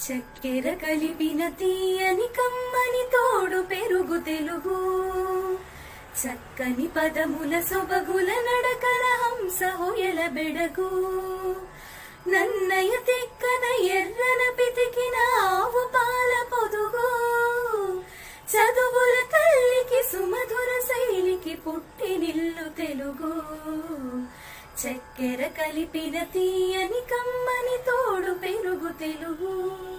చక్కెర కలిపిన తీయని కమ్మని తోడు పెరుగు తెలుగు. చక్కని పదముల సొబగుల నడకల హంస హొయల బెడగు. నన్నయ తిక్కన ఎర్రన పితికిన ఆవు పాల పొదుగు. చదువుల తల్లికి సుమధుర శైలికి పుట్టినిల్లు తెలుగు. చక్కెర కలిపిన తీయని కమ్మని తోడు పెరుగు తెలుగు.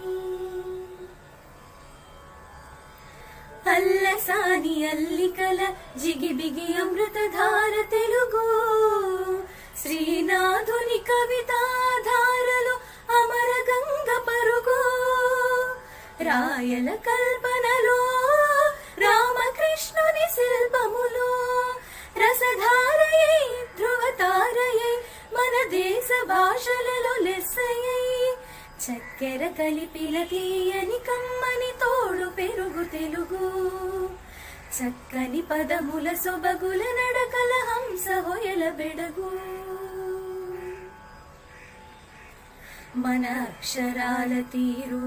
అల్లసాని అల్లికల జిగిబిగి అమృతధార తెలుగు. శ్రీనాథుని కవితాధారలు అమర గంగ పరుగు. రాయల కల్పనలో రామకృష్ణుని శిల్పములో రసధారయై ధ్రువతారయై మన దేశ భాషలలో లెస్సయ్యై చక్కెర కలిపిల తీయని కమ్మ చక్కని పదముల సొబగుల నడకల హంస హొయల బెడగు. మన అక్షరాల తీరు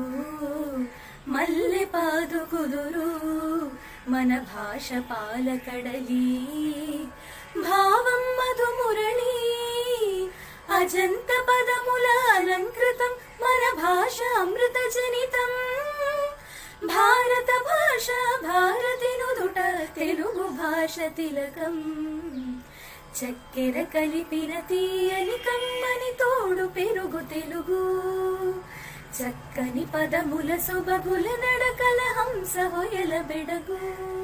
మల్లె పాదు కుదురు మన భాష పాల కడలి భావం మధు మురళి అజంత పదముల అలంకృతం మన భాష అమృత జనితం. భారత భాష భారతి నుదుట తెలుగు భాష తిలకం. చక్కెర కలిపిన తీయని కమ్మని తోడు పెరుగు తెలుగు. చక్కని పదముల సొబగుల నడకల హంస హొయల బెడగు.